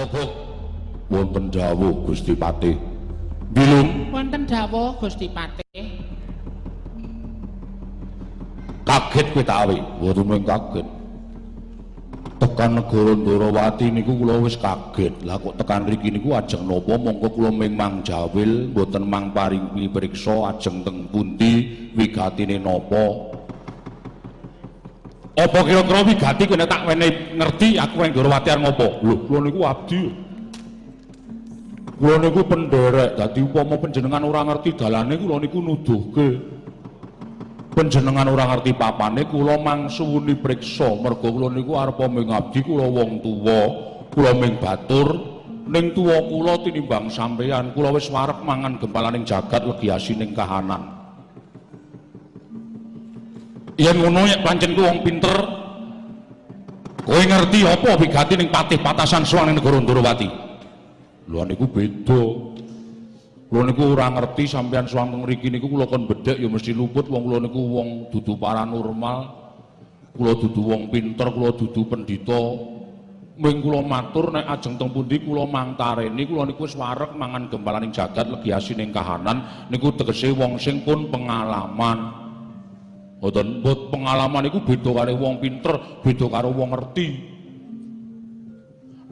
Tobok wonten dawuh Gusti Patih. Bilung Wonten dawuh Gusti Patih. kaget kowe tak awe, mung kaget. Tekan negara Ndarawati niku kula wis kaget. Lah kok tekan mriki niku ajeng napa mongko kula ming mang jawil mboten mang paring priksa ajeng teng pundi wigatine napa. Apa kira-kira wigati nek tak wenehi ngerti aku ning Ndarawati arep ngopo? Lho, kula niku abdi. Kula niku penderek, dadi upama panjenengan ora ngerti dalane kula niku nuduhke. Panjenengan ora ngerti papane kula mangsuwuni priksa, merga kula niku arepa mengabdi kula wong tuwa, kula ming batur ning tuwa kula tinimbang sampeyan, kula wis warep mangan gempalaning jagat legiasi ning kahanan. Yen ngono nek pancen ku wong pinter, kowe ngerti apa wigati ning patih patasan suwang ning negara Ndarawati? Lho niku beda. Kula niku ora ngerti sampeyan suwang mriki niku kula kon bedhek ya mesti luput wong kula niku wong dudu paranormal. Kula dudu wong pinter, kula dudu pendhita. Ming kula matur nek ajeng teng pundi kula mangtareni kula niku wis wareg mangan gempalaning jagat legiasi ning kahanan niku tegese wong sing pun pengalaman. Mboten mbot pengalaman iku beda karo wong pinter, beda karo wong ngerti.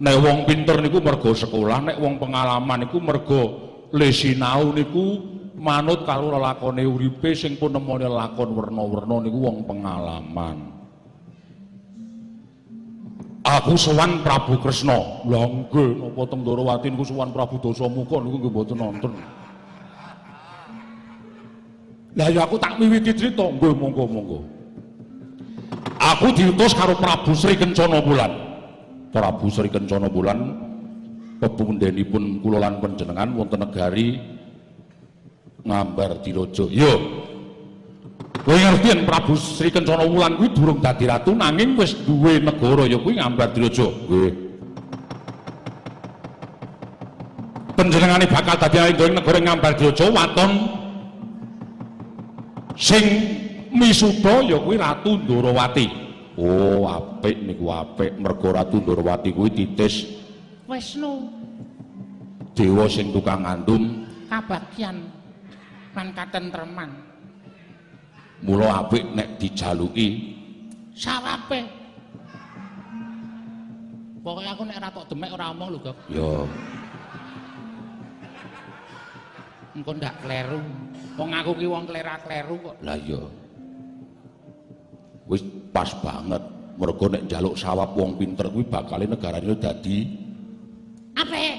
Nek wong pinter niku mergo sekolah, nek wong pengalaman niku mergo le sinau niku manut karo lelakone uripe sing pun nemone lakon werna-werna niku wong pengalaman. Aku sowan Prabu Kresna. Lah nggih, napa teng Ndarawati niku sowan Prabu Dasamuka niku nggih mboten nonton. Lah ya aku tak miwiti crita, nggih monggo-monggo. Aku diutus karo Prabu Sri Kencana Wulan. Prabu Sri Kencana Wulan pepundhenipun kula lan panjenengan wonten negari Ngambar Diraja. Yo. Kowe ngerti yen Prabu Sri Kencana Wulan kuwi durung dadi ratu nanging wis duwe negara ya kuwi Ngambar Diraja. Nggih. Panjenengane bakal dadi ing negara Ngambar Diraja waton sing misuda ya kuwi Ratu Ndarawati. Oh, apik niku apik mergo Ratu Ndarawati kuwi titis Wisnu dewa sing tukang ngandum kabagyan lan katentreman. mula apik nek dijaluki Sawape. Pokoke aku nek ora tok demek ora omong lho, Gok. ya Engko ndak kleru. Wong aku ki wong klera-kleru kok. lah ya wis pas banget mergo nek njaluk sawap wong pinter kuwi bakal negarane dadi Apik.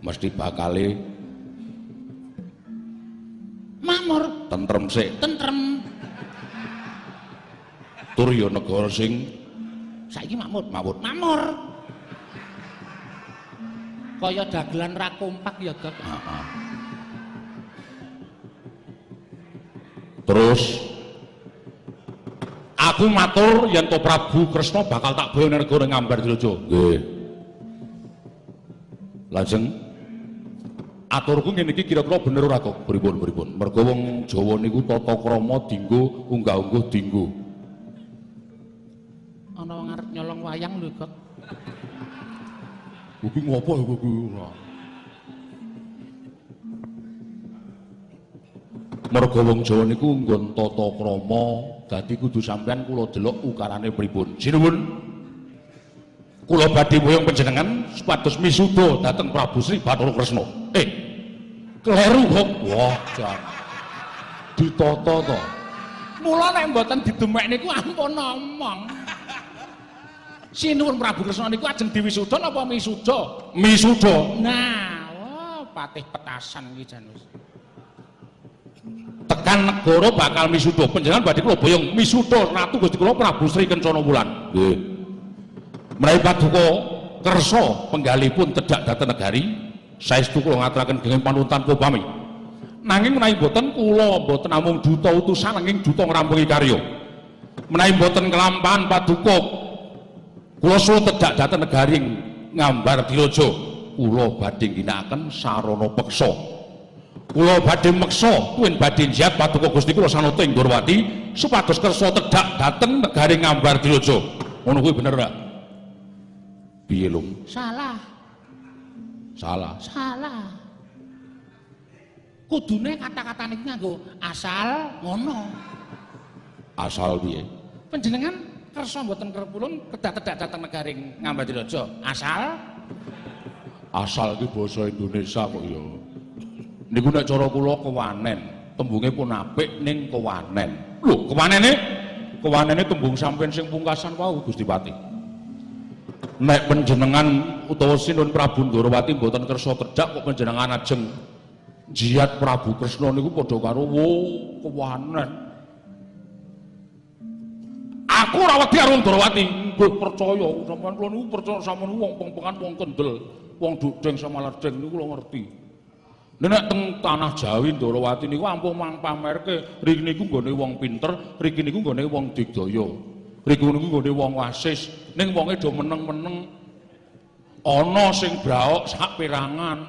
mesti bakale Makmur, tentrem sik tentrem. tur ya negara sing Saiki makmur, mawut makmur. Kaya dagelan ra kompak ya, Gok. Heeh. Terus aku matur yen to Prabu Kresna bakal tak bawa ning negara Ngambar Diraja. Nggih. Lajeng aturku ngene iki kira-kira bener ora kok pripun pripun. Mergo wong Jawa niku tata krama dinggo unggah-ungguh dinggo. Ana wong arep nyolong wayang lho, Gok. Kuwi ngopo ya kuwi ora. Mergo wong Jawa niku nggon tata krama, dadi kudu sampean kula delok ukarane pripun. Sinuwun. Kula badhe mboyong panjenengan supados misuda dhateng Prabu Sri Bathara Kresna. Eh, kleru kok. Wah, jan. Ditata to. Mula nek mboten didemek niku ampun omong. Sinuwun Prabu Kresna niku ajeng diwisuda napa misuda? Misuda. Nah, oh, patih petasan iki Janus. Tekan negara bakal misuda. Panjenengan badhe kula boyong misuda Ratu Gusti kula Prabu Sri Kencana Wulan. Nggih. Menawi paduka kersa penggalipun tedhak dhateng negari, saestu kula ngaturaken genging panutan pami. Nanging menawi boten kula boten namung duta utusan nanging duta ngrampungi karya. Menawi boten kelampahan paduka kula suwun tedhak dhateng negari Ngambar Diraja, kula badhe ginakaken sarana peksa. Kula badhe meksa kuwi badhe jiat paduka Gusti kula sanata ing Durwati supados kersa tedhak dhateng negari Ngambar Diraja. Ngono kuwi bener ra? Piye, Lung? Salah. Salah. Salah. Kudune kata-kata niki nganggo asal ngono. Asal piye? Panjenengan kersa mboten kerepulun kedak-kedak dateng negaring Ngambadiraja. Asal Asal ki basa Indonesia kok ya. Niku nek cara kula kewanen, tembunge pun apik ning kewanen. Lho, kewanene? Kewanene tembung sampeyan sing pungkasan wau Gusti Pati. Nek panjenengan utawa Sinun Prabu Ndarawati mboten kersa tedhak kok panjenengan ajeng jiat Prabu Kresna niku padha karo wo kewanen. Aku ora wedi karo Ndarawati, nggih percaya sampean kula niku percaya sampean wong pengpengan wong kendel, wong dukdeng sama lardeng niku kula ngerti. Nek teng tanah Jawi Ndarawati niku ampun mang pamerke riki niku nggone wong pinter, riki niku nggone wong digdaya. Riki niku nggone wong wasis, ning wonge do meneng-meneng. Ana sing braok sak pirangan.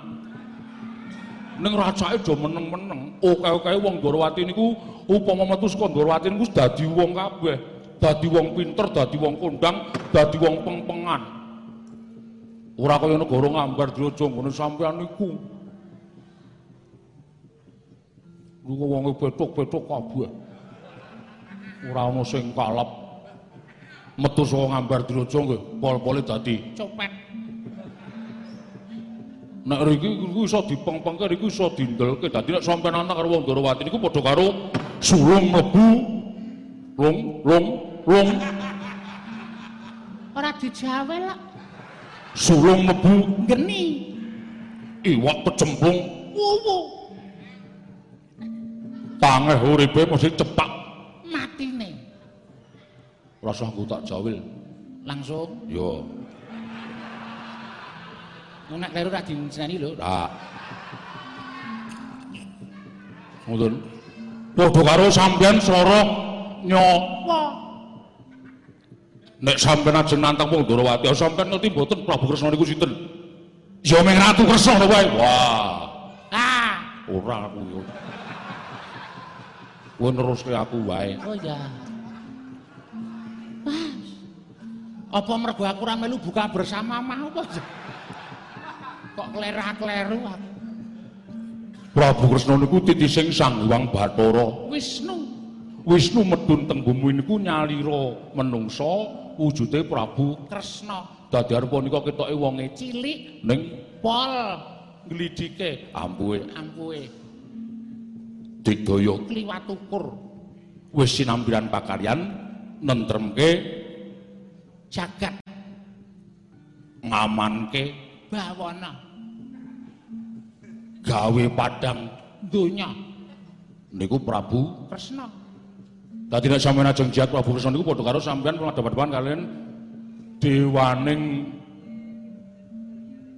Ning racake do meneng-meneng. Oke-oke wong Ndarawati niku upama metu saka Ndarawati niku dadi wong kabeh. Dadi wong pinter, dadi wong kondang, dadi wong pengpengan. Ora kaya negara ngambar drojo ngene sampean niku. Niku wonge petuk-petuk kabeh. Ora ana sing kalep. Metu saka ngambar drojo nggih, pol-pole dadi copet. Nek riki iku iso dipengpengke iku iso dindelke. Dadi nek sampean ana karo wong Ndarawati niku padha karo sulung mlebu lung lung lung Ora dijawe lah. sulung mlebu Geni. iwak kecemplung Wuwu. Tangeh uripe mesti cepak. Matine. Nggo tak jawil. Langsung. Yo, Nek kleru ra dinjeneni lho. tak. Ngoten. Padha karo sampean Sora nyowo. Nek sampean ajeng nantang wong Ndarawati, ya sampean ngerti mboten Prabu Kresna niku sinten? Ya mung Ratu Kresna wae. Wah, Ah. ora aku Kowe neruske aku wae. Oh ya. Mas. Apa mergo aku ora melu buka bersama mah apa? Kok klerah-kleru aku. Prabu Kresna niku titising Sang Hyang Bathara. Wisnu. Wisnu medun teng bumi niku nyalira menungsa wujude Prabu Kresna. dadi arupa nika ketoke wonge Cilik. ning Pol. nglidike ampuhe Ampuhe. Digdaya Kliwat ukur. wis sinambiran pakaryan nentremke Jagat. ngamanke Bawana. gawe padang Donya. niku Prabu Kresna. dadi nek sampeyan ajeng jihad Prabu Kresna niku padha karo sampeyan pemadhapan kalian dewaning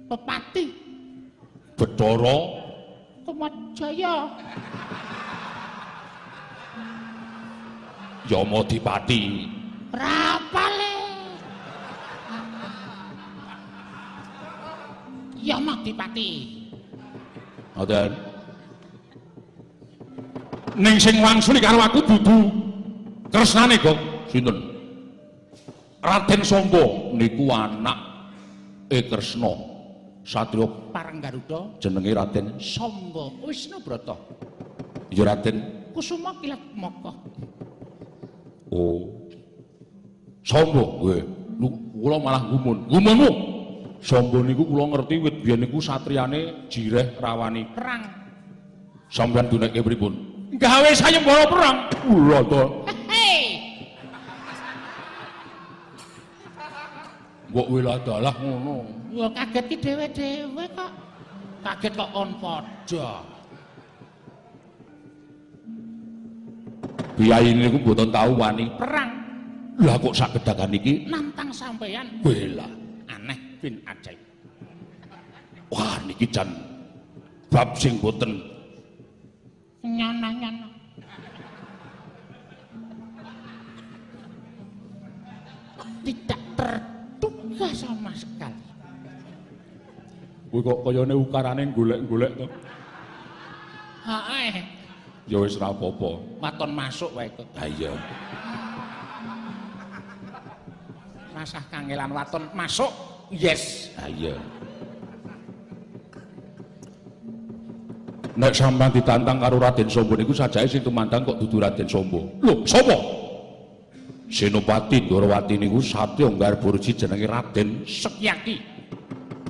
Pepati. Bathara Kemajaya. Yamadipati Rapale. Ya Madipati. ngoten. Ning sing wangsuli karo aku dudu kresnane kok sinten? Raden Samba niku anak e. Kresna. Satya Parang Garuda. jenenge Raden Samba Wisnu Brata. ya Raden. Kusuma Kilat Moko. Oh. Samba kowe. Kula malah gumun gumunmu Samba niku kula ngerti wit biyen niku satriyane jireh rawani. Perang. sampeyan dunekke pripun? Gawe sayembara perang. Kula to. Mbok wiladalah ngono. Ya kaget ki dhewe-dhewe kok. Kaget kok kon padha. Biyayi niku mboten tau wani. Perang. Lah kok sak gedagan iki? Nantang sampeyan. Bela aneh bin ajaib. wah niki jan bab sing boten. Nyana-nyana. Tidak terduga sama sekali. kowe kok kayane ukarane golek-golek to? Hae, ya wis ora apa-apa waton masuk wae kok. ha iya Masah kangelan waton masuk. Yes. Ha iya. Nek sampean ditantang karo Raden Sombo niku sajae sing tumandang kok dudu Raden Sombo. Lho, sapa? Senopati Ndorowati niku satya Garburji jenenge Raden Sekyaki.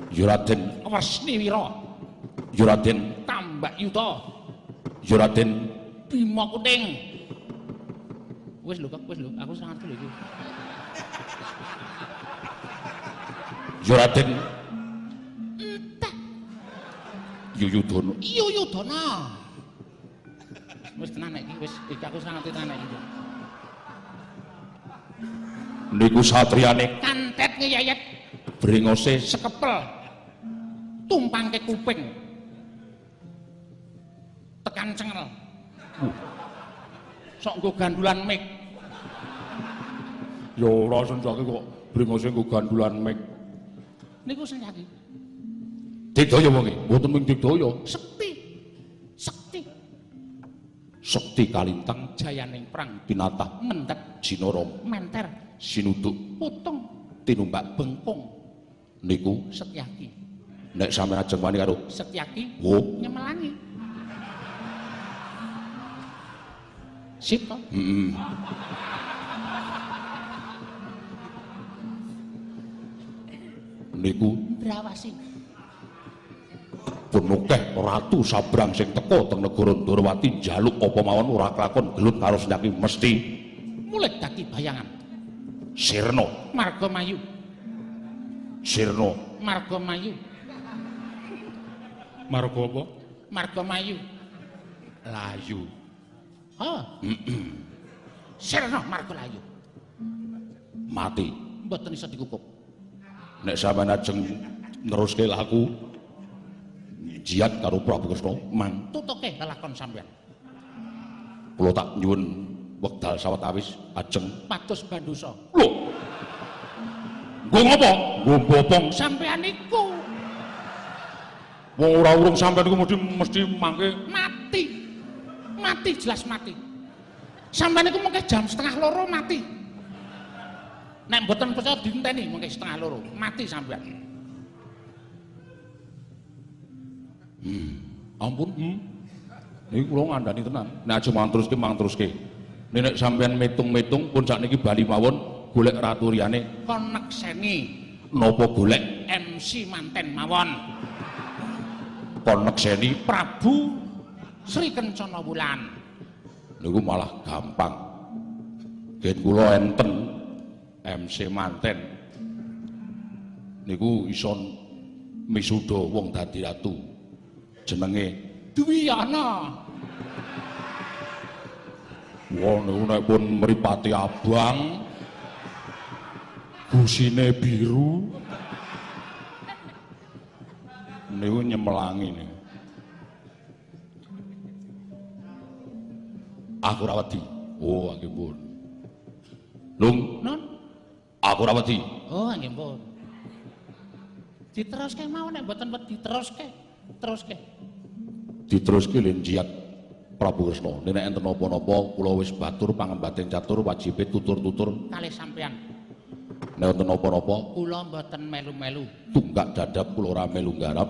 Ya Raden, Wresniwira. ya Raden, Tambak Yuta. Ya Raden. Bima Kuning. Wis lho, wis lho. Aku sangat lho iki. Ya Raden. Yuyudana. Yuyudana. Wis tenan iki wis iki aku sangat tenan iki. Niku satriyane Kantet ngeyayet brengose sekepel. Tumpangke kuping. Tekan cengel. Sok nggo gandulan mik. Ya ora senjake kok brengose nggo gandulan mik. Niku senjaki. Digdaya wonge, mboten mung digdaya. Sekti. Sekti. Sekti kalintang Jayaning perang. tinatah Mendhet. jinaram Menter. sinuduk Putung. tinumbak Bengkung. niku Setyaki. nek sampeyan ajeng wani karo Setyaki. wo Nyemelangi. Sip toh? heeh niku Ndrawasi. pun akeh ratu sabrang sing teka teng negara Ndorowati njaluk apa mawon ora kelakon gelut karo senyaki mesti Mulai dadi bayangan. sirna Marga Mayu. sirna Marga Mayu. marga apa Marga Mayu. layu Ha. Sirna Marga Layu. mati Mboten iso dikukup. nek sampeyan ajeng neruske laku jiat karo Prabu Kresna man Tutuke lelakon sampean. kula tak nyuwun wekdal sawetawis ajeng Pados Bandosa. lho nggo ngopo nggo bopong Sampean iku wong ora urung sampeyan iku mesti mesti mangke mati. Mati jelas mati. Sampean iku mengke jam setengah loro mati. Nek mboten percaya dinteni mengke setengah loro, mati sampean. ampun hmm. niki kula ngandani tenan nek aja mangtruske mangtruske nek sampeyan metung-metung pun sakniki bali mawon golek ratu liyane Konekseni napa golek MC manten mawon. konekseni Prabu Sri Kencana Wulan. niku malah gampang. Gen kula enten MC manten. Niku iso misuda wong dadi ratu. Jenenge Dwiyana. wong niku nek pun mripate abang gusine biru. Niku nyemelangi niku aku ora wedi oh nggih pun lung Non. aku ora wedi Oh, nggih pun. Diteruske mawon nek mboten wedi diteruske. Teruske. diteruske len jiat Prabu Kresna nek enten napa-napa kula wis batur pangembating catur wajibe tutur-tutur Kalih sampean. nek enten napa-napa Kula mboten melu-melu. tunggak dadap kula ora melu nggarap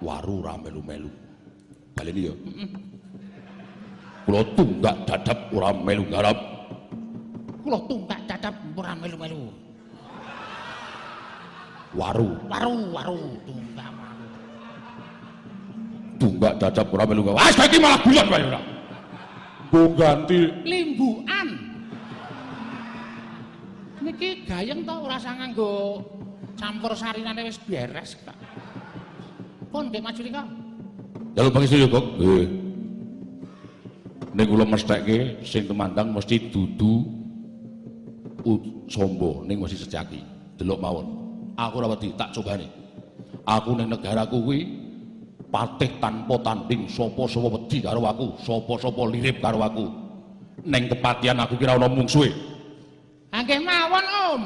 waru ora melu-melu baleni ya kula tunggak dadap ora melu nggarap Kula tunggak dadap ora melu-melu. waru Waru, waru, tunggak waru. tunggak dadap ora melu nggarap ah saiki malah bulan wae ora Mbok ganti Limbuan. Niki gayeng to ora usah nganggo campur sarinane wis beres, Kak. Pun Dek maju nika. Jaluk pangisi ya, Kok. Nggih. Ning kula mesthekke sing temandang mesti dudu u- sombo ning mesti secaki. Delok mawon. Aku ora wedi tak cobane. Aku ning negaraku kuwi patih tanpa tanding sapa-sapa wedi karo aku, sapa-sapa lirip karo aku. Ning kepatihan aku kira ana mungsuhe. Nggih mawon, Om.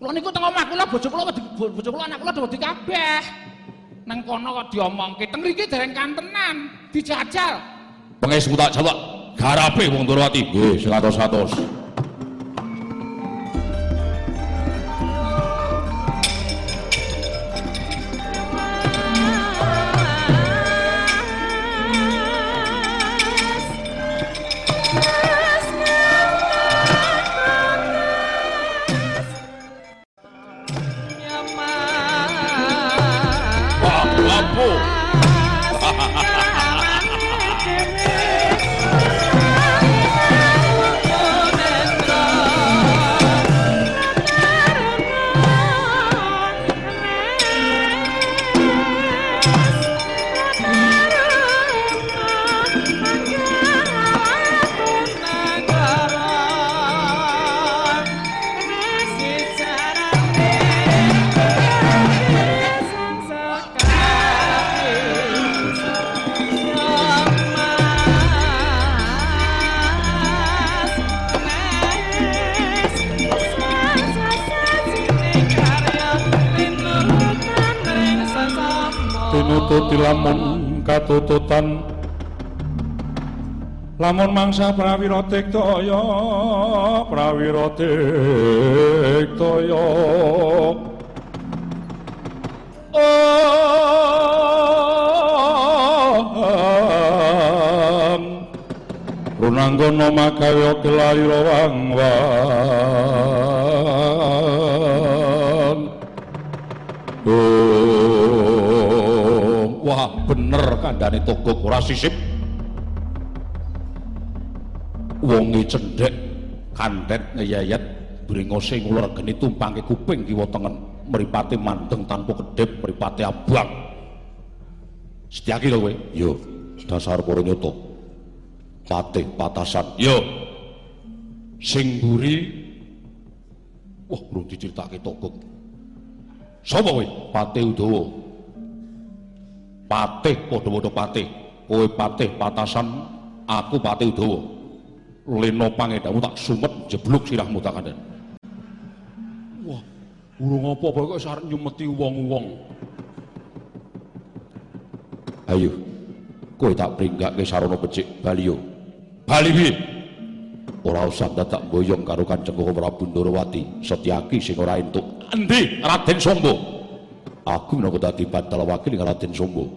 Kula niku teng omah kula bojo kula wedi bojo kula anak kula wedi kabeh. nang kono kok diomongke. Teng mriki dereng kantenan dijajal. Penges tak jawab garape wong Durwati nggih 100 100 lamun mangsa prawira tiktaya prawira tiktaya Om Runanggana magawe kelalira Oh, wah bener kandhane togok ora sisip. Wonge cendhek kandhet ngeyayat bringose ngulur geni tumpangke kuping kiwa tengen mripate mandeng tanpa kedhep mripate abang. Setyaki to kowe? Yo, dasar para nyata. Patih patasan. Yo. Sing mburi Wah, belum diceritake togok. Sapa kowe? Patih Udawa. Patih padha-padha patih. Kowe patih patasan, aku patih Udawa. Lena pangedamu tak sumet jebluk sirahmu tak kandhan. Wah, urung apa-apa kok sarep nyumeti wong-wong. Ayo. Kowe tak pringgake sarana becik Baliyo. Bali piye? Ora usah dadak boyong karo Kanjeng Prabu Ndorowati, Setyaki sing ora entuk. Endi Raden Sombo? Aku minangka dadi bantal wakil Raden Sombo.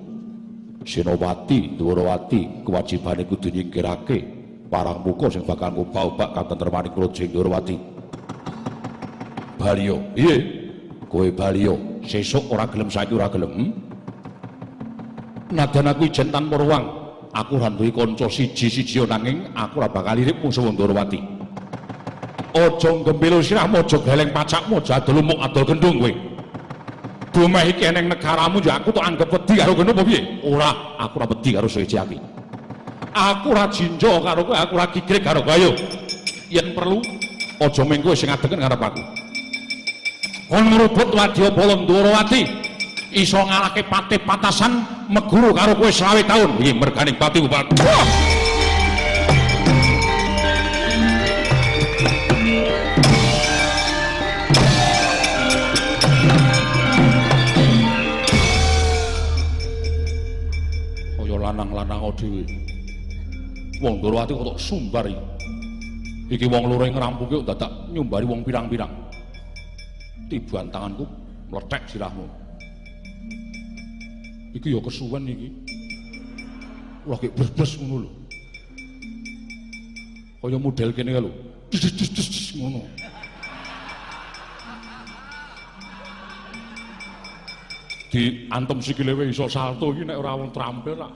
Senowati, Ndorowati, kewajibane kudu nyingkirake parang muka sing bakal ngubah-ubah katentremaning Praja Ndorowati. Baliyo, iye. Kowe Baliyo, sesuk ora gelem saiki ora gelem. Hmm? Nadan aku ijen tanpa ruang. Aku duwe kanca siji-siji nanging aku ora bakal irip musuh Ndorowati. Aja gembelo sirahmu, aja geleng pacakmu, aja adol umuk adol gendung kowe. Dumeh iki eneng negaramu ya aku tak anggap wedi karo kene apa piye? Ora, aku ora wedi karo Sejaki. Aku ora jinjo karo kowe, aku ora kikrik karo kowe. Ayo. Yen perlu aja mengko sing ngadegen ngarep aku. Kon ngrubut Wadyabala Ndorowati iso ngalahke patih patasan meguru karo kowe selawe taun. Iki merganing pati kaya lanang-lanang dhewe. Wong Ndorowati kok tok sumbar iki. Iki wong loro ngrampuke kok dadak nyumbari wong pirang-pirang. Tiban tanganku mlethek sirahmu. Iki ya kesuwen iki. Lah kek bres-bres ngono lho. Kaya model kene lho. Ngono. Di antem sikile wae iso salto iki nek ora wong trampil lah.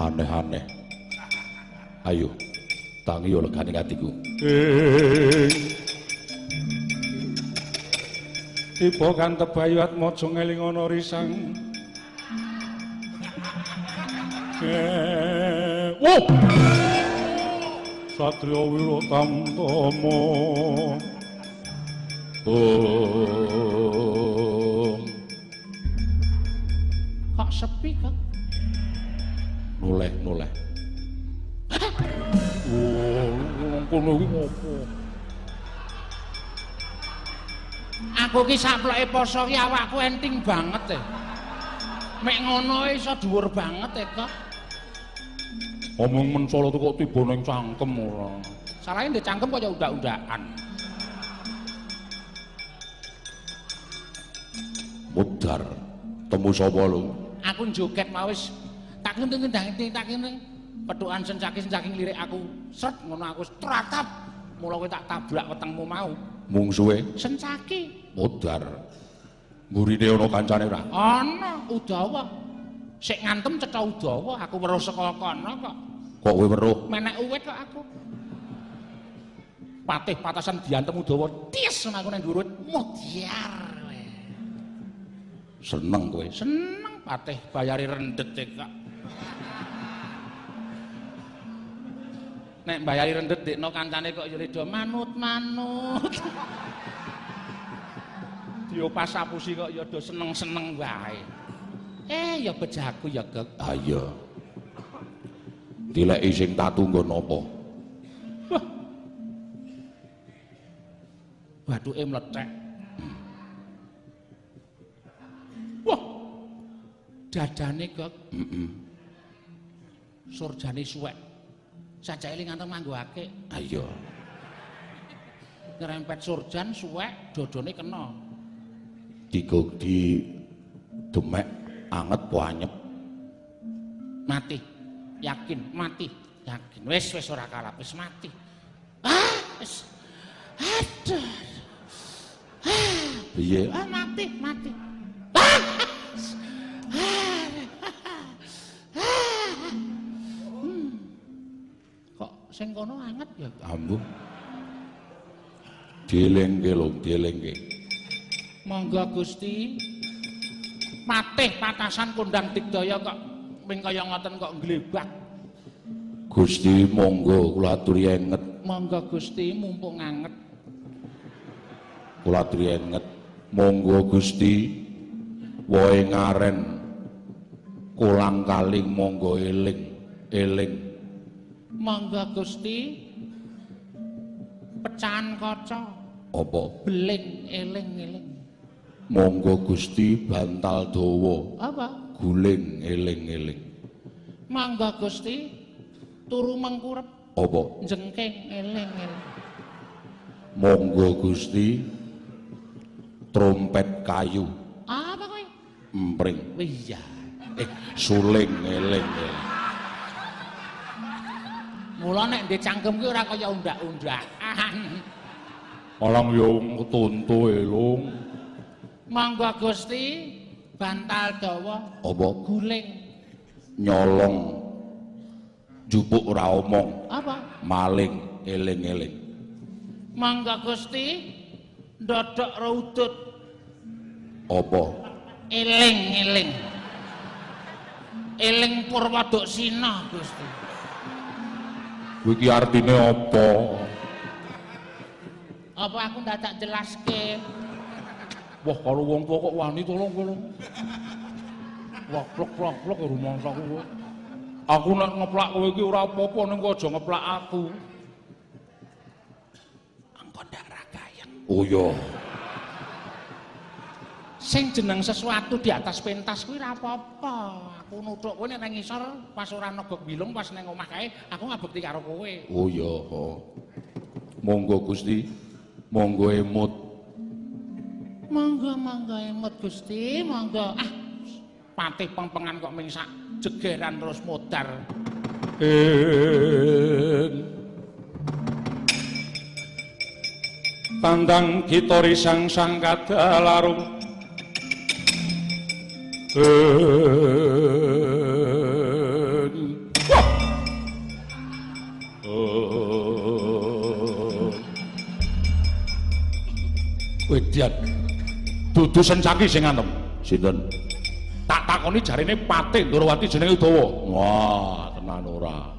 Aneh-aneh. Ayo. Tangi yo legane atiku. Tiba kan tebayu atmaja ngeling ana risang. Wo! Satria Wira Tamtama. Oh. Kok sepi kok? Noleh, noleh. Oh, kono iki ngopo? Aku ki saploke poso ki awakku enting banget e. Mek ngono iso dhuwur banget e kok. Omong men Solo tuh kok tiba ning cangkem ora. Salahnya ndek cangkem kaya undak-undakan. Mudar. Temu sapa lu? Aku joget mau tak ngendeng-ngendang tak kene petukan sencaki-sencaki lirik aku. Set ngono aku stratap. Mula kowe tak tabrak wetengmu mau. Mungsuhe Sencaki. mudar. Mburine ana kancane ora? Ana Udawa. Sik ngantem cetha Udawa, aku weruh saka kono kok. Kok kowe weruh? Menek uwit kok aku. Patih patasan diantem Udawa. Tis aku nang dhuwur mudyar. kowe. Seneng kowe. Seneng patih bayari rendet e kok. Nek bayari rendet dekno kancane kok ya reda manut-manut. Diopas sapusi kok ya do seneng-seneng wae. Eh ya bejaku ya gek. Ayo. Dileki sing tatu nggon apa? Bathuke mlethek. Wah. Dadane gek. Heeh. Surjane suwek. Sajake ling ngantem nganggo akik. Ayo. Ngerempet surjan suwek, dodone kena. Digo di demek anget po anyep. Mati. Yakin mati. Yakin. Wis wis ora kalah, wis mati. Ah, wis. Aduh. Piye? Ah, mati, mati. Sing kono anget ya? Ambu. Dielengke lho, dielengke. Monggo Gusti. Patih patasan kondang digdaya kok ping kaya ngoten kok glebak. Gusti monggo kula aturi enget, Monggo Gusti mumpung anget. kula aturi enget. Monggo Gusti woe ngaren kolang kaling monggo eling, eling. Monggo Gusti pecahan kaca Apa? beling eling-eling. Monggo Gusti bantal dawa, Apa? guling eling-eling. Monggo Gusti turu mengkurep Apa? jengking eling-eling. Monggo Gusti trompet kayu Apa kowe? empring Iya. eh suling eling-eling. Mula nek ndek cangkem ki ora kaya undak-undakan. Alang yo ketuntu elung. Monggo Gusti bantal dawa Apa guling. nyolong jupuk ora omong, Apa? maling eling-eling. Monggo Gusti ndodok raudut Apa eling-eling. Eling Purwadok Sina Gusti. Iki artine apa? Apa aku ndak tak jelaske? Wah, kalau wong tua kok wani tolong tolong. Wah, plok plok plok rumah aku. Aku nek ngeplak kowe iki ora apa-apa ning kok aja ngeplak aku. Engko ndak ragayeng. Oh iya. Sing jeneng sesuatu di atas pentas kuwi ora apa-apa. Aku nuthuk kowe nek nang ngisor pas ora nogok bilung pas nang omah kae aku ngabekti karo kowe. Oh iya. Monggo Gusti, monggo emut. Monggo monggo emut Gusti, monggo. Ah, patih pengpengan kok ming sak jegeran terus modar. ing tandang kita risang sang kadalarung ing Wedian. Dudu sencaki sing antem. sinten Tak takoni jarine Patih Ndorowati jenenge Udawa. Wah, tenan ora.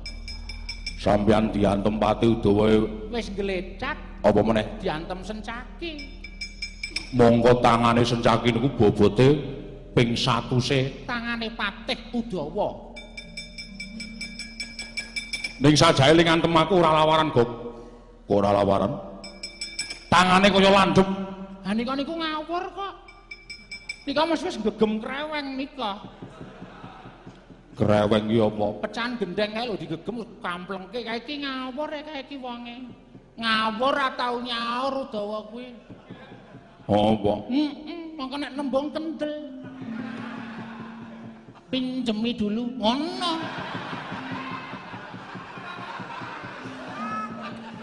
Sampeyan diantem Patih Udawa Wis glecak apa meneh? diantem sencaki. Monggo tangane sencaki niku bobote ping 1 se. Tangane patih Udawa. Ning sajae ling antem aku ora lawaran, Gop. Kok ora lawaran? Tangane kaya landhep. Ha nika niku ngawur kok. Nika mesti wis gegem kreweng nika. Greweng ki apa? Pecahan gendeng kae lho digegem kamplengke kae iki ngawur ya kae iki wonge. Ngawur ra tau nyaur Udawa kuwi. Apa? Heeh, mongko nek nembung kendel. Pinjemi dulu, ngono.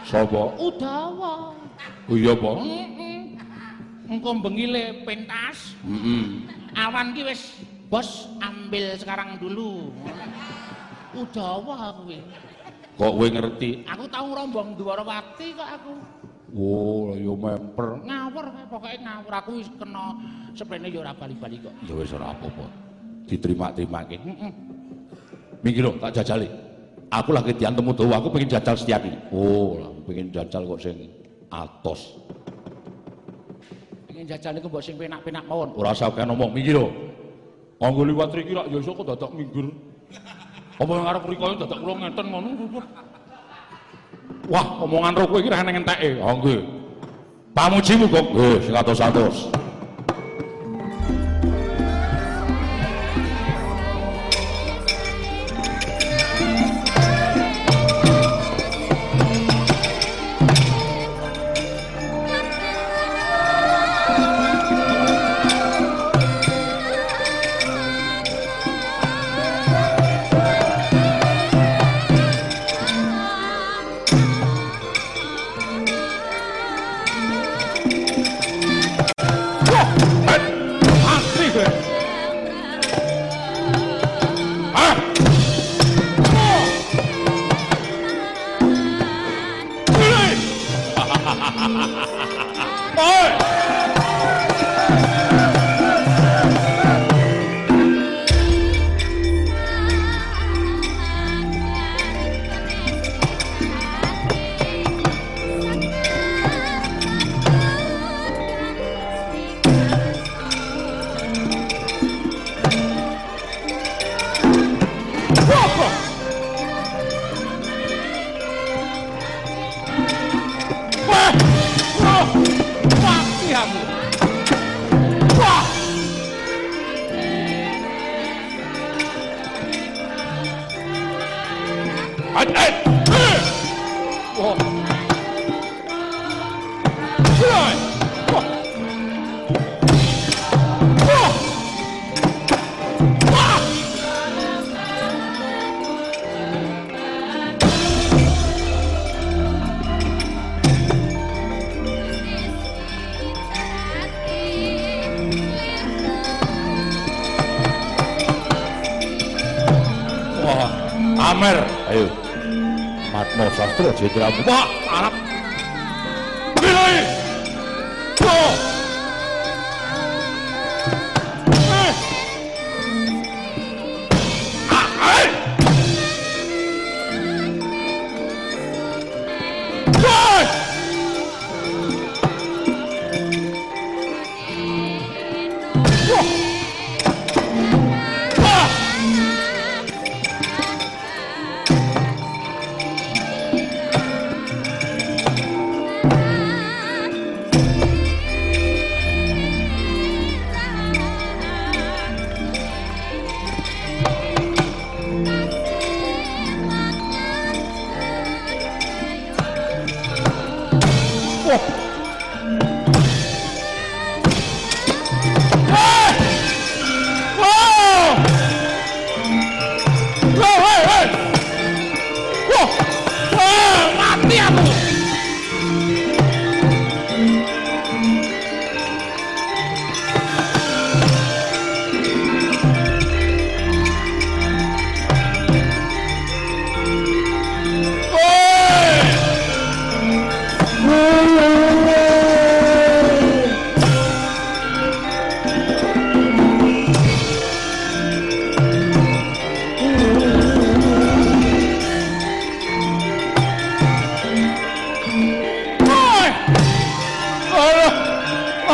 Sapa? Udawa. Oh iya apa? Engko bengile pentas. Heeh. Awan ki wis bos ambil sekarang dulu. Udawa kuwi. Kok kowe ngerti? Aku tau ngrombong Dwarawati kok aku. Oh, ya memper. Ngawur pokoke ngawur aku kena seprene ya ora bali-bali kok. Ya wis ora apa-apa. Diterima-terimake. Heeh. Minggir tak jajali. Aku lagi diantemu tuh, aku pengen jajal Setyaki. Oh, lah pengen jajal kok sing atos. Pengen jajal niku mbok sing penak-penak mawon. Ora usah kaya ngomong, minggir lho. Anggo liwat riki rak ya iso kok dadak minggir. Apa yang arep rikaya dadak kula ngeten ngono. Wah, omongan ro kowe iki ra neng enteke. Ha nggih. Pamujimu kok nggih sing atos-atos. Amer, ayo. Matmo Sastra Jenderal. Wah, Arab.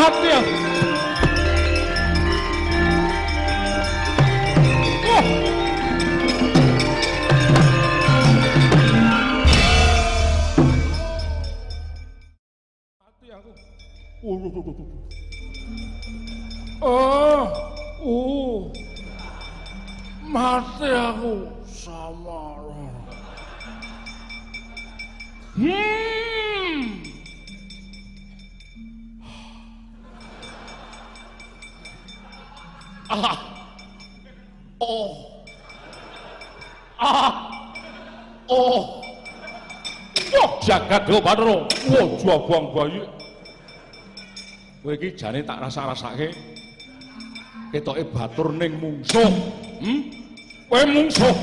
Uh, uh. Oh, uh. Mati aku sama Hmm. Ah. Oh. Ah. Oh. Wah, jagat Dewa Batara. Wah, jabang bayi. Kowe iki jane tak rasa-rasake ketoke batur ning mungsuh. Hmm? Kowe mungsuh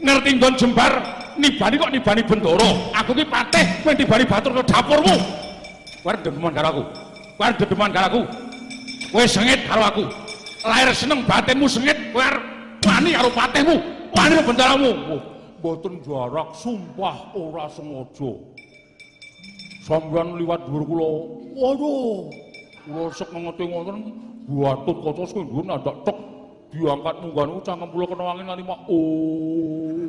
ngerti nggon jembar nibani kok nibani bendoro. Aku ki patih kowe nibani batur ke dapurmu. Kowe dedeman karo aku. Kowe dedeman karo aku. Kowe sengit karo aku. Lahir seneng batinmu sengit, kowe arep wani karo patihmu, wani karo bendaramu. Mboten jarak, sumpah ora sengaja. Sampeyan liwat dhuwur kula. Waduh. Kula sek ngeti ngoten, buatut kaca sing dhuwur nandak tek diangkat munggah niku cangkem kula kena angin nganti mak oh.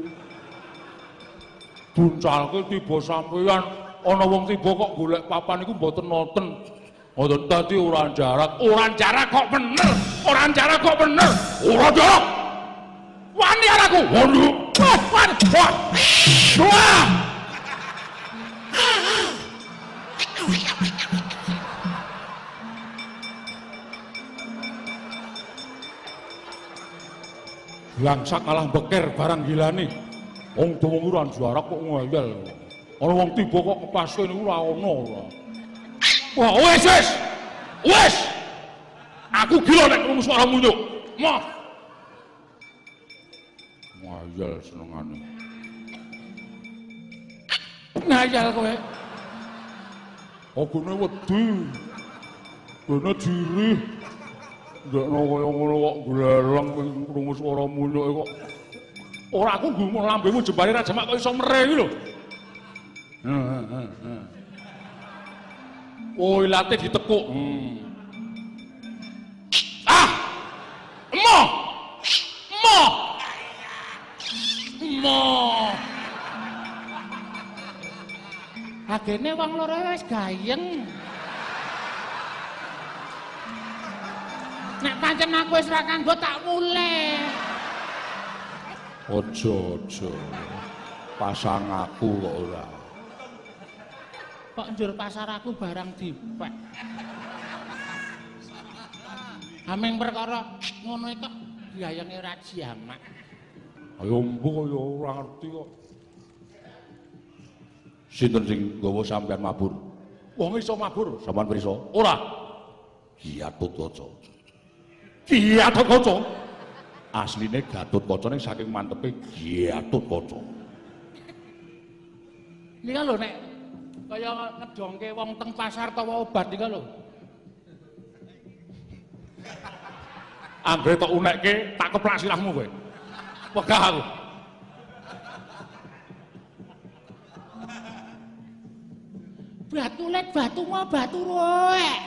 Buncalke tiba sampeyan ana wong tiba kok golek papan iku mboten nonton. Mboten dadi ora jarak, ora jarak kok bener, ora jarak kok bener. Ora jarak. Wani aku. Waduh. Langsak kalah beker barang gilani. Wong tuwa ora jarak kok ngeyel. Ana wong tiba kok kepaske niku ora ana ora. Wah, wis wis. Wis. Aku gila nek krungu suara munyuk. Mah. Ngayal senengane. Ngayal kowe. Agune wedi. Dene diri. Ndekno kaya ngono kok gleleng krungu suara munyuk kok. Ora aku gumun lambemu jembare ra jamak kok iso mere iki lho. Oh, ilate ditekuk. Hmm. Ah! Emo! Emo! Mo. Agene wong loro wis gayeng. Nek pancen aku wis ra kanggo tak muleh. Ojo, ojo. Pasang aku kok ora. Kok njur pasar aku barang dipek. Aming perkara ngono kok gayenge ora jamak. Ayo mbok kaya ora ngerti kok. Sinten sing nggawa sampean mabur? Wong iso mabur. Sampean prisa? Ora. Gatut Kaca. Ki Gatut Kaca. Asline Gatut Kaca ning saking mantepe Gatut Kaca. Nika lho nek kaya ngedongke wong teng pasar tawa obat nika lho. Anggere tok unekke tak keplak sirahmu kowe. Wegah aku. Batu let batu mau batu roek.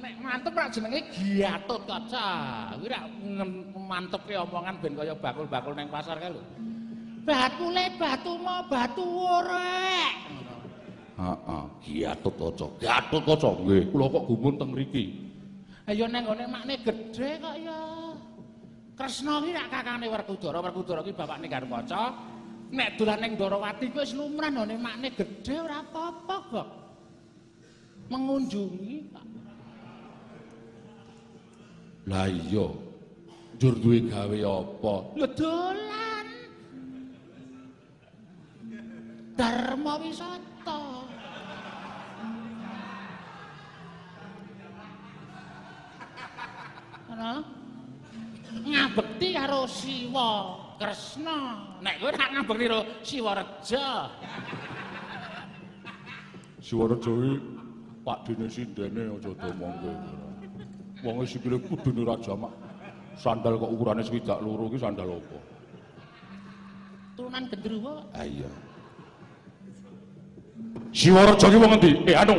Nek mantep rak jenenge Gatut Kaca. Kuwi rak ngen- mantepke omongan ben kaya bakul-bakul ning pasar kae lho. Batu let batu batu. Ngono. Heeh, Gatut Kaca. Gatut Kaca nggih, kula kok gumun teng mriki. Ayo neng ngene makne gedhe kok ya. Kresna ki rak kakane Werkudara, Werkudara ki bapakne Garwaca. Nek dolan ning Darawati ku wis lumrah none makne gedhe ora apa-apa kok. Mengunjungi kok. Lah iya. Njur duwe gawe apa? Lho dolan. Dharma wisata. Ana ngabekti karo Siwa Kresna. Nek kowe rak ngabekti karo Siwa Reja. Siwareja iki Pak Dene sindene aja domongke. Wong e sikile kudune ra jamak. Sandal kok ukurane swidak loro iki sandal apa? Turunan gendruwo. Ah iya. Siwareja ki wong endi? Eh anu.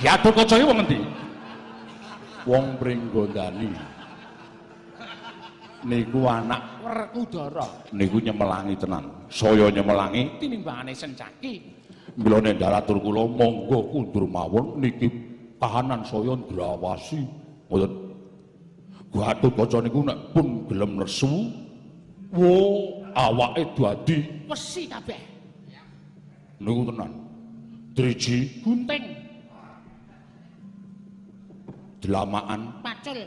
Gatut Kaca iki wong endi? Wong Pringgondani. Niku anak Werkudara. niku nyemelangi tenan. Saya nyemelangi Tinimbangane sencaki. Mila nek dalatur kula monggo kundur mawon niki kahanan saya ndrawasi. Mboten Gatut Kaca niku nek pun gelem nesu, wo awake dadi Wesi kabeh. Niku tenan. Driji Gunting, delamaan. Pacul,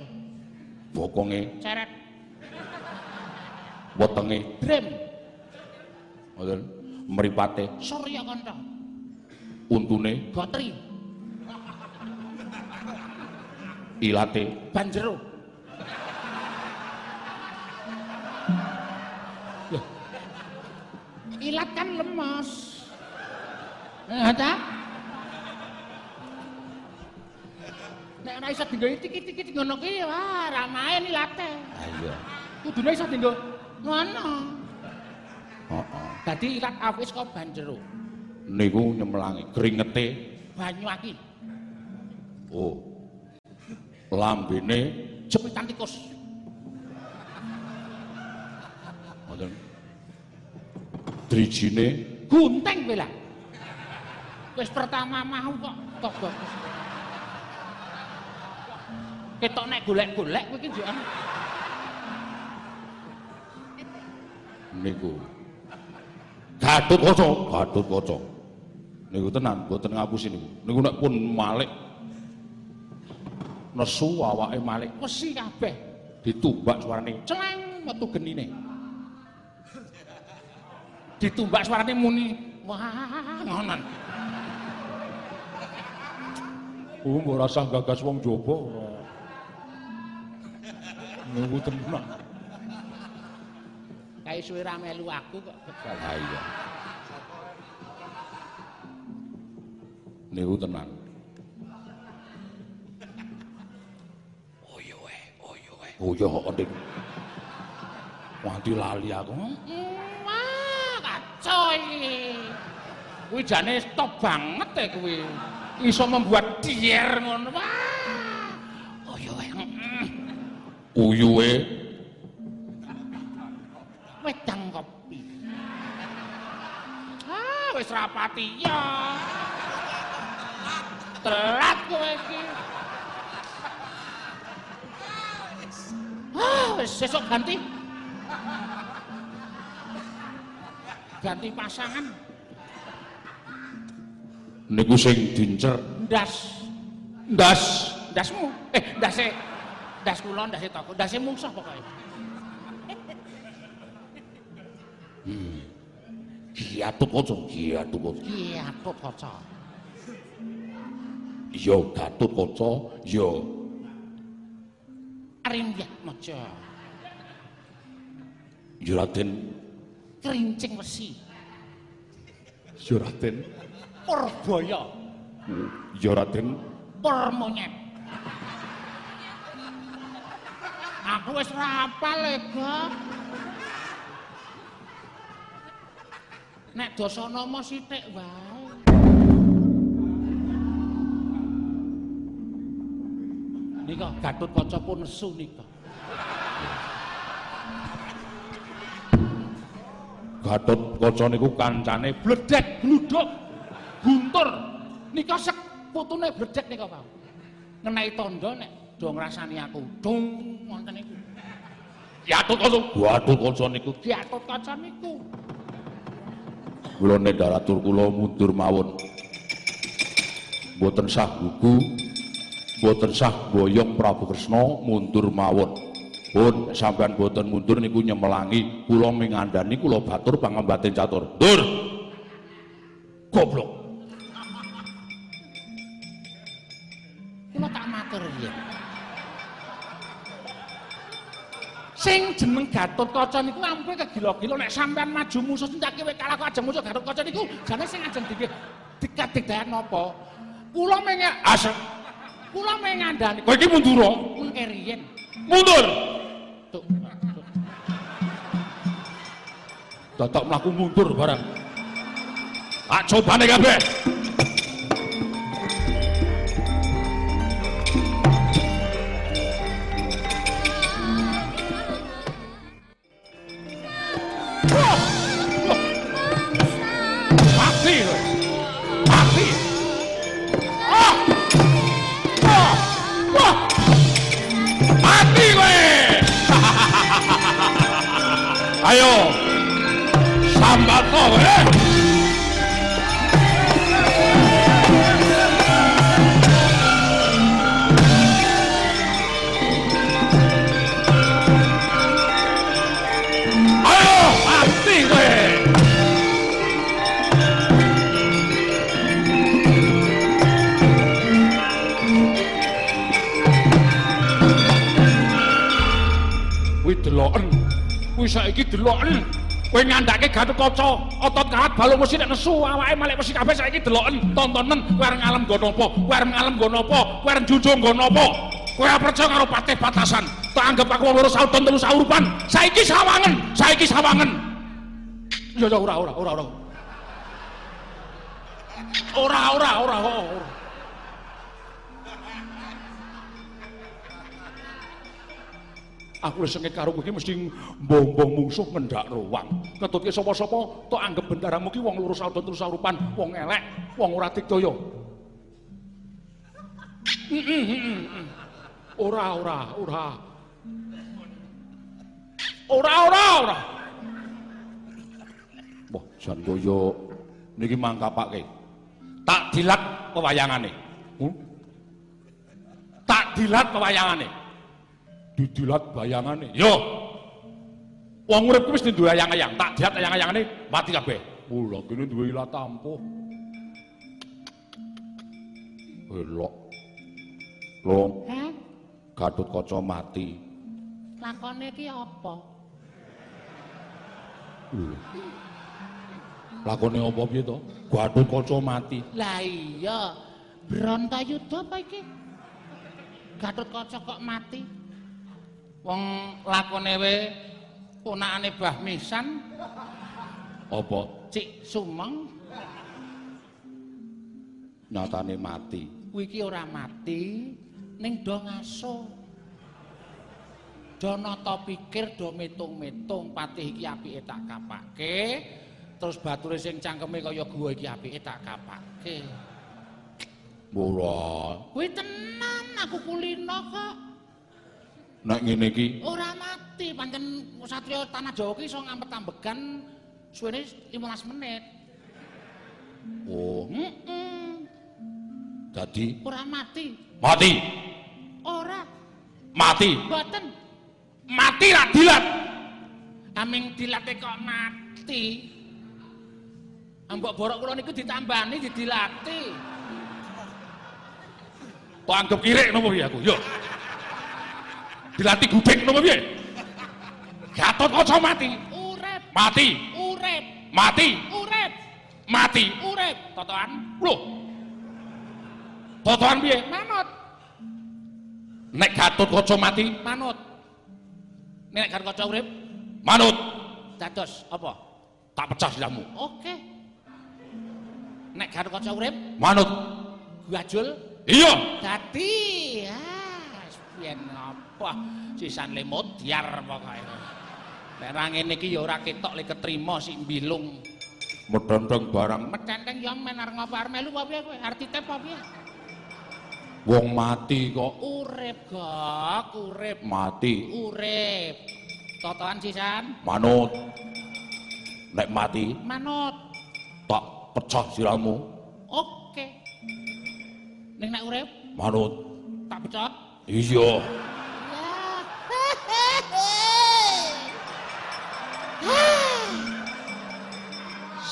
bokonge ceret, wetenge. Drem, ngoten. Mripate. Surya kantha, untune. Gotri, ilate. Banjero. Ilat kan lemes. Nah, ta? Nek ora iso dienggo iki-iki ngono kuwi wah ra main ilate. ha iya Kudune iso dienggo ngono. heeh Dadi ilat awis kok banjero. niku nyemlangi kringete Banyu aki, oh lambene jepitan tikus. ngoten drijine Gunting kowe lah. Wis pertama mau kok kok bagus. Ketok nek golek-golek kowe iki njuk niku Gatut Kaca, Gatut Kaca. Niku tenan, mboten ngapusi niku. Niku nek pun malik nesu awake malik wesi kabeh. ditumbak suarane. Celeng metu genine. Ditumbak suarane muni wah ngonon. Oh, mbok rasah gagas wong jaba. Niku tenan. Kae suwe ra melu aku kok. Ha iya. Niku tenan. Oyo eh, oyo eh. Oyo kok Dik. Wanti lali aku. Hmm, Wah, kacau iki. Kuwi jane stop banget ya kuwi. Iso membuat dier ngono. Wah. Oh yo. Uyuwe Wedang kopi. Ah, wis rapati ya. Telat kowe iki. Ah, wis sesuk ganti. Ganti pasangan. Niku sing dincer. Ndas. Ndas. Ndasmu. Eh ndase. Ndas kula ndase toko. Ndase mungsuh pokoke. Kaca, Gatut Kaca. iki atut kaca. Ya Gatut Kaca, ya. Rindyat maja. Ya Raden, kerincing wesi. Ya Raden, purbaya ya Raden. pur monyet aku wis rapal lega nek dasanama sithik wae. Nika gatut kaca pun nesu nika. Gatut Kaca niku kancane bledek gluduk guntur nika sek putune bledek nika Pak ngenai tondo nek do ngrasani aku dong wonten iku Gatut Kaca, Gatut Kaca niku diatut kaca niku kula nedaratur kula mundur mawon. Mboten sah gugu, mboten sah boyong Prabu Kresna mundur mawon. Pun sampean mboten mundur niku nyemelangi kula mingandani kula batur pangembaten catur. Dur. Goblok. Jeneng Gatot Kaca niku ampun kegila-gila nek sampean maju musuh cendake kowe kalah kok ajeng musuh Gatot Kaca niku jane sing ajeng dike dikadik-dayan napa kula menge asem kula mengandani Kowe iki mundur. mengke riyen Mundur. Tuk, tuk. Dadak mlaku mundur barang. Tak cobane kabeh. Gatotkaca, otot kahat balung mesti nek nesu awake malih mesti kabeh saiki deloken, tontonen kowe arep ngalem nggo napa? Kowe arep ngalem nggo napa? Kowe percaya karo patih batasan. Tak anggap aku wong loro sauton telu saurupan. Saiki sawangen, saiki sawangen. Ya ora ora ora ora. Ora ora ora ora. Aku wis karo kowe mesti mbong-mbong mungsuh ngendhak ruwang. Ketutke sapa-sapa tok anggap bendaramu ki wong lurus sauton terus saurupan, wong elek, wong ora dikdaya. Ora ora ora. Ora ora ora. Wah, jan koyo niki mangkapake. Tak dilat pewayangane. Hmm? Tak dilat pewayangane. Didilat bayangane. Yo. Wong urip kuwi wis duwe ayang-ayang, tak dilat ayang-ayangane mati kabeh. Mula kene duwe ilat tampuh. Elok. Lho, Heh, Gatotkaca mati. lakone iki apa? Lho. Lakone apa piye to? Gatotkaca mati. Lah iya, Brontoyuda apa iki? Gatotkaca kok mati? Wong lakone we ponakane Mbah Misan, Apa Cik Sumeng, nyatane mati? kuwi iki ora mati, ning do ngaso. Do nata pikir, do metung-metung patih iki apike tak kapake. Terus bature sing cangkeme kaya gua iki apike tak kapake. Ora. Kuwi tenan aku kulino kok. Nek ngene iki Ora mati, pancen satria tanah Jawa ki iso ngampet-ambegan suwene 15 menit. oh, Heeh. dadi Ora mati. mati. Ora, Mati. boten. Mati ra dilat. Aming dilate kok mati. Ambok borok kula niku ditambani didilati. Kok anggap kirik napa piye aku? Yo. Dilatih gudeg napa piye? Gatotkaca mati. Urip, Mati. urip, Mati. urip, Mati. urip. Totoan Lho. Totoan piye? manut, Nek Gatotkaca mati, manut. Nek karo kaca urip, manut dados apa? tak pecah silamu. Oke. Nek karo kaca urip, Manut. gajul Iya. dadi. Ah, piyen apa? Sisan lemut diar pokoke. Nek ra ngene iki ya ora ketok le ketrima sik mbilung. Medondong barang Medenteng ya men arep ngapa arep melu apa kowe? Arep titip apa piye? wong mati kok Urip, Gok, urip, mati. urip. Totoan sisan, Manut. Nek mati manut. tak pecah silamu. Oke. Ning nek urip Manut. tak pecot. Iya.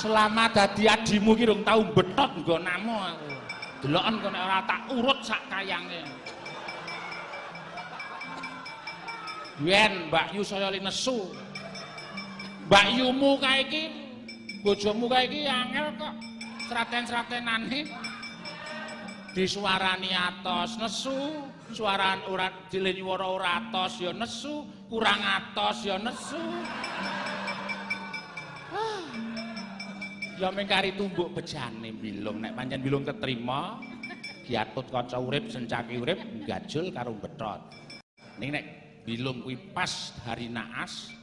Selama dadi adimu ki rung tau betot nggonamu aku. Deloken kok nek ora tak urut sak kayange. Yen Mbak Yu saya nesu. Mbak Yumu kae iki bojomu kae iki angel kok seraten-seratenane disuarani atos nesu, suaran ora dilenyuwara ora atos ya nesu, kurang atos ya nesu. Ya mengkari tumbuk bejane bilung nek pancen bilung ketrima Giatut kaca urip sencaki urip gajul karo betot. Ning nek bilung kuwi pas hari naas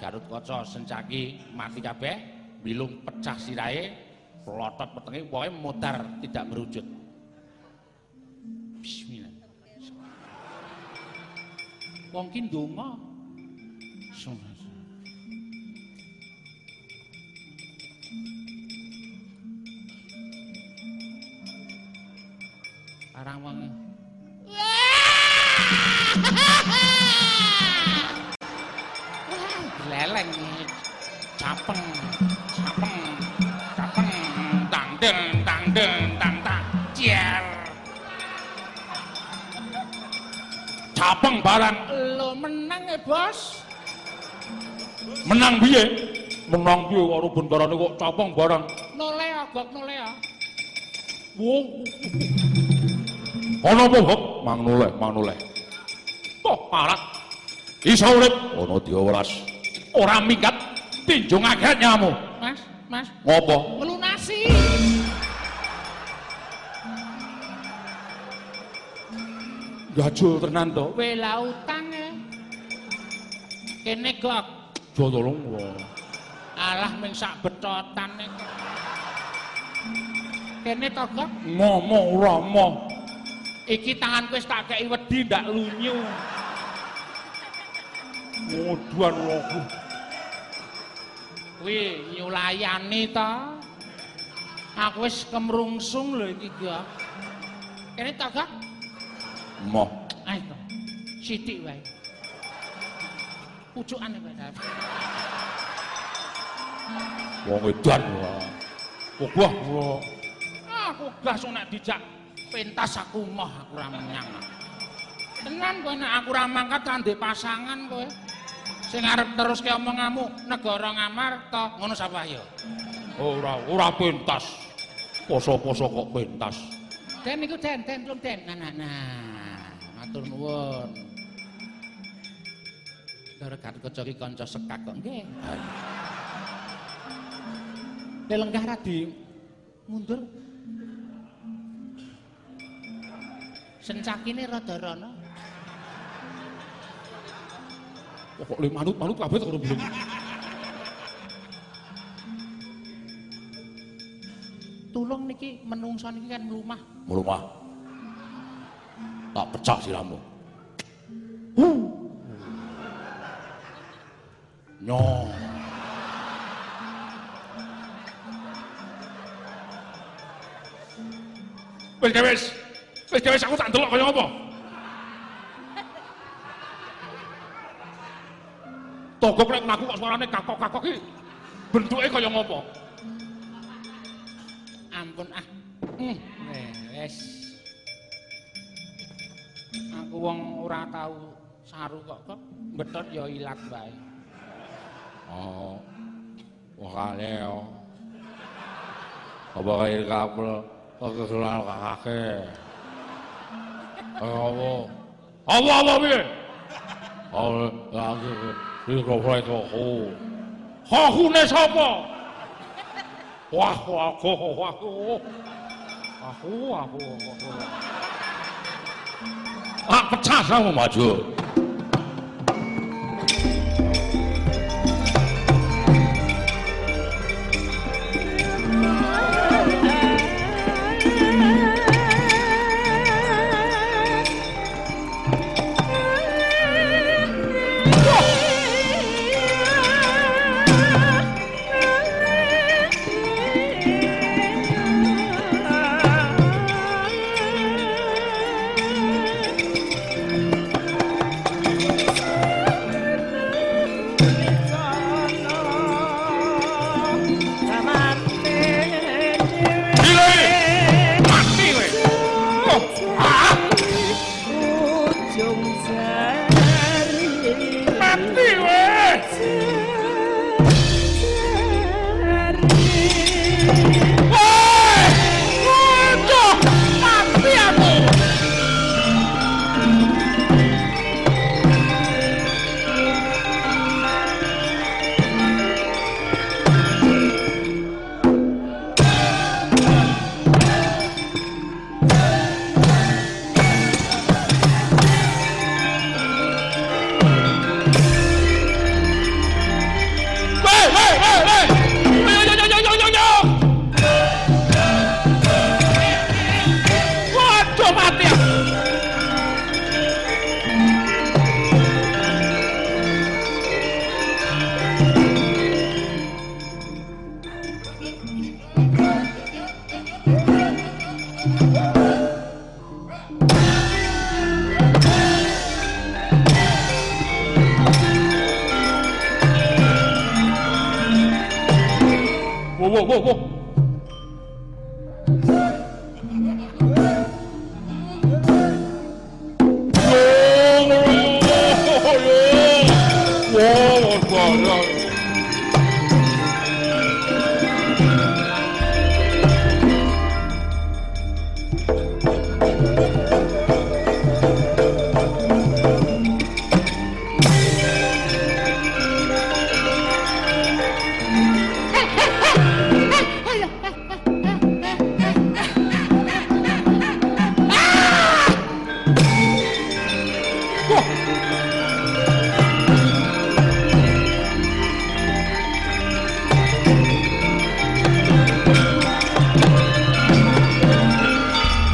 Garut kaca sencaki mati kabeh bilung pecah sirahe plotot petenge pokoke mutar tidak merujut. Bismillah. Wong ki ndonga. Arang wong. Leleng capeng. Capeng. Capeng. Tang deng tang deng tang tang cier Capeng barang lo menang ya bos. Menang piye? Menang piye karo bentarane kok capeng barang. nole agak nole ya Wong. Ana apa, Bob? Mang noleh, mang noleh. Kok parat? Iso urip ana dioras. Ora minggat tinju ngaget nyamu. mas mas Ngopo? melunasi Gajul tenan to. wela utang ya kene gok Jo tolong wah. alah ming sak betotan nek kene to gok Ngomong ora moh. Iki tanganku wis tak kei wedi ndak lunyu Ngoduan aku. kuwi nyulayani to aku wis kemrungsung lho iki gok kene to gok Moh. ayo to sithik wae pucukane wae Wong edan wah. Wah, wah. aku gas nek dijak pentas aku moh aku ora menyang. Tenan kowe nek aku ora mangkat kandhe pasangan kowe. Sing arep terus ke omonganmu negara ngamarta ngono sapa ya? Ora, ora pentas. Poso-poso kok pentas. den niku den den belum den. Nah nah nah. Matur nuwun. Dara Gatotkaca iki kanca sekak kok nggih. Nek lenggah ra di mundur Sencakine rada rono Kok le manut-manut kabeh karo belum. tulung niki menungso niki kan mlumah Mrumah. Tak pecah siramu. Nyo. Wis wis. Wis wis aku tak ndelok kaya apa. Togok nek mlaku kok suarane kakok-kakok iki bentuke kaya ngopo? ampun ah hmm. wes aku wong ora tau saru kok kok betot ya ilat wae Oh, makanya ya. Apa kayak kabel, kegelan kakake. Apa? Apa apa piye? Oh, lagi iki kok aku. Hakune sapa? Wah, wah, aku, aku. Aku, aku, aku. Ah, pecah sama maju. Wo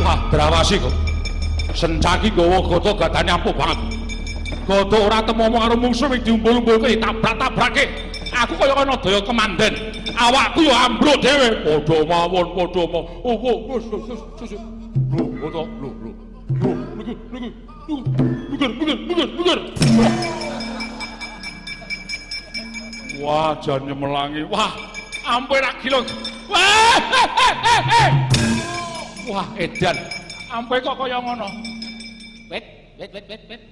Wah, berawasi kok. Sencaki gawa gata gadane ampuh banget. Gata ora temu omong karo mungsuh wis diumbul-umbulke tabrak-tabrake. Aku kaya ana daya kemanden. Awakku ya ambruk dhewe. Padha mawon, padha mawon. Oh, oh, wis. Lho, oto, lho, niki. Buger, buger, buger, buger. Wah, jan nyemelangi. Wah, ampun ra gila. Wah, he, he, he. Wah, edan. Ampe kok kaya ngono. Wit, wit, wit, wit, wit.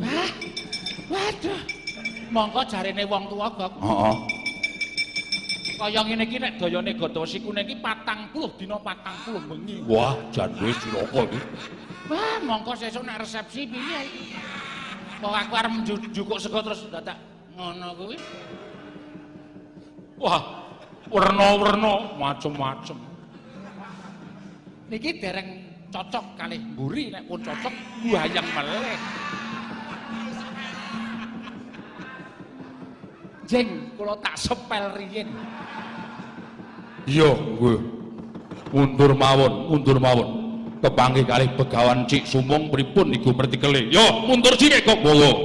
Wah, waduh. Mongko jarene wong tuwa, Gok. Heeh. Kaya ngene iki nek dayane Gatawasi kuning iki 40 dina 40 bengi. Wah, jan wis cilaka iki. Wah, mongko sesuk nek resepsi piye iki? Kok aku arep nju- njukuk sego terus dadak ngono kuwi. Wah, werna-werna macem-macem. Niki dereng cocok kalih mburi nek pun cocok buayang meleh. Jeng, kula tak sepel riyin. Iya, nggih. Mundur mawon, mundur mawon. Kepanggih kalih begawan Cik Sumung pripun iku mertikele? Yo, mundur sithik kok, Bowo.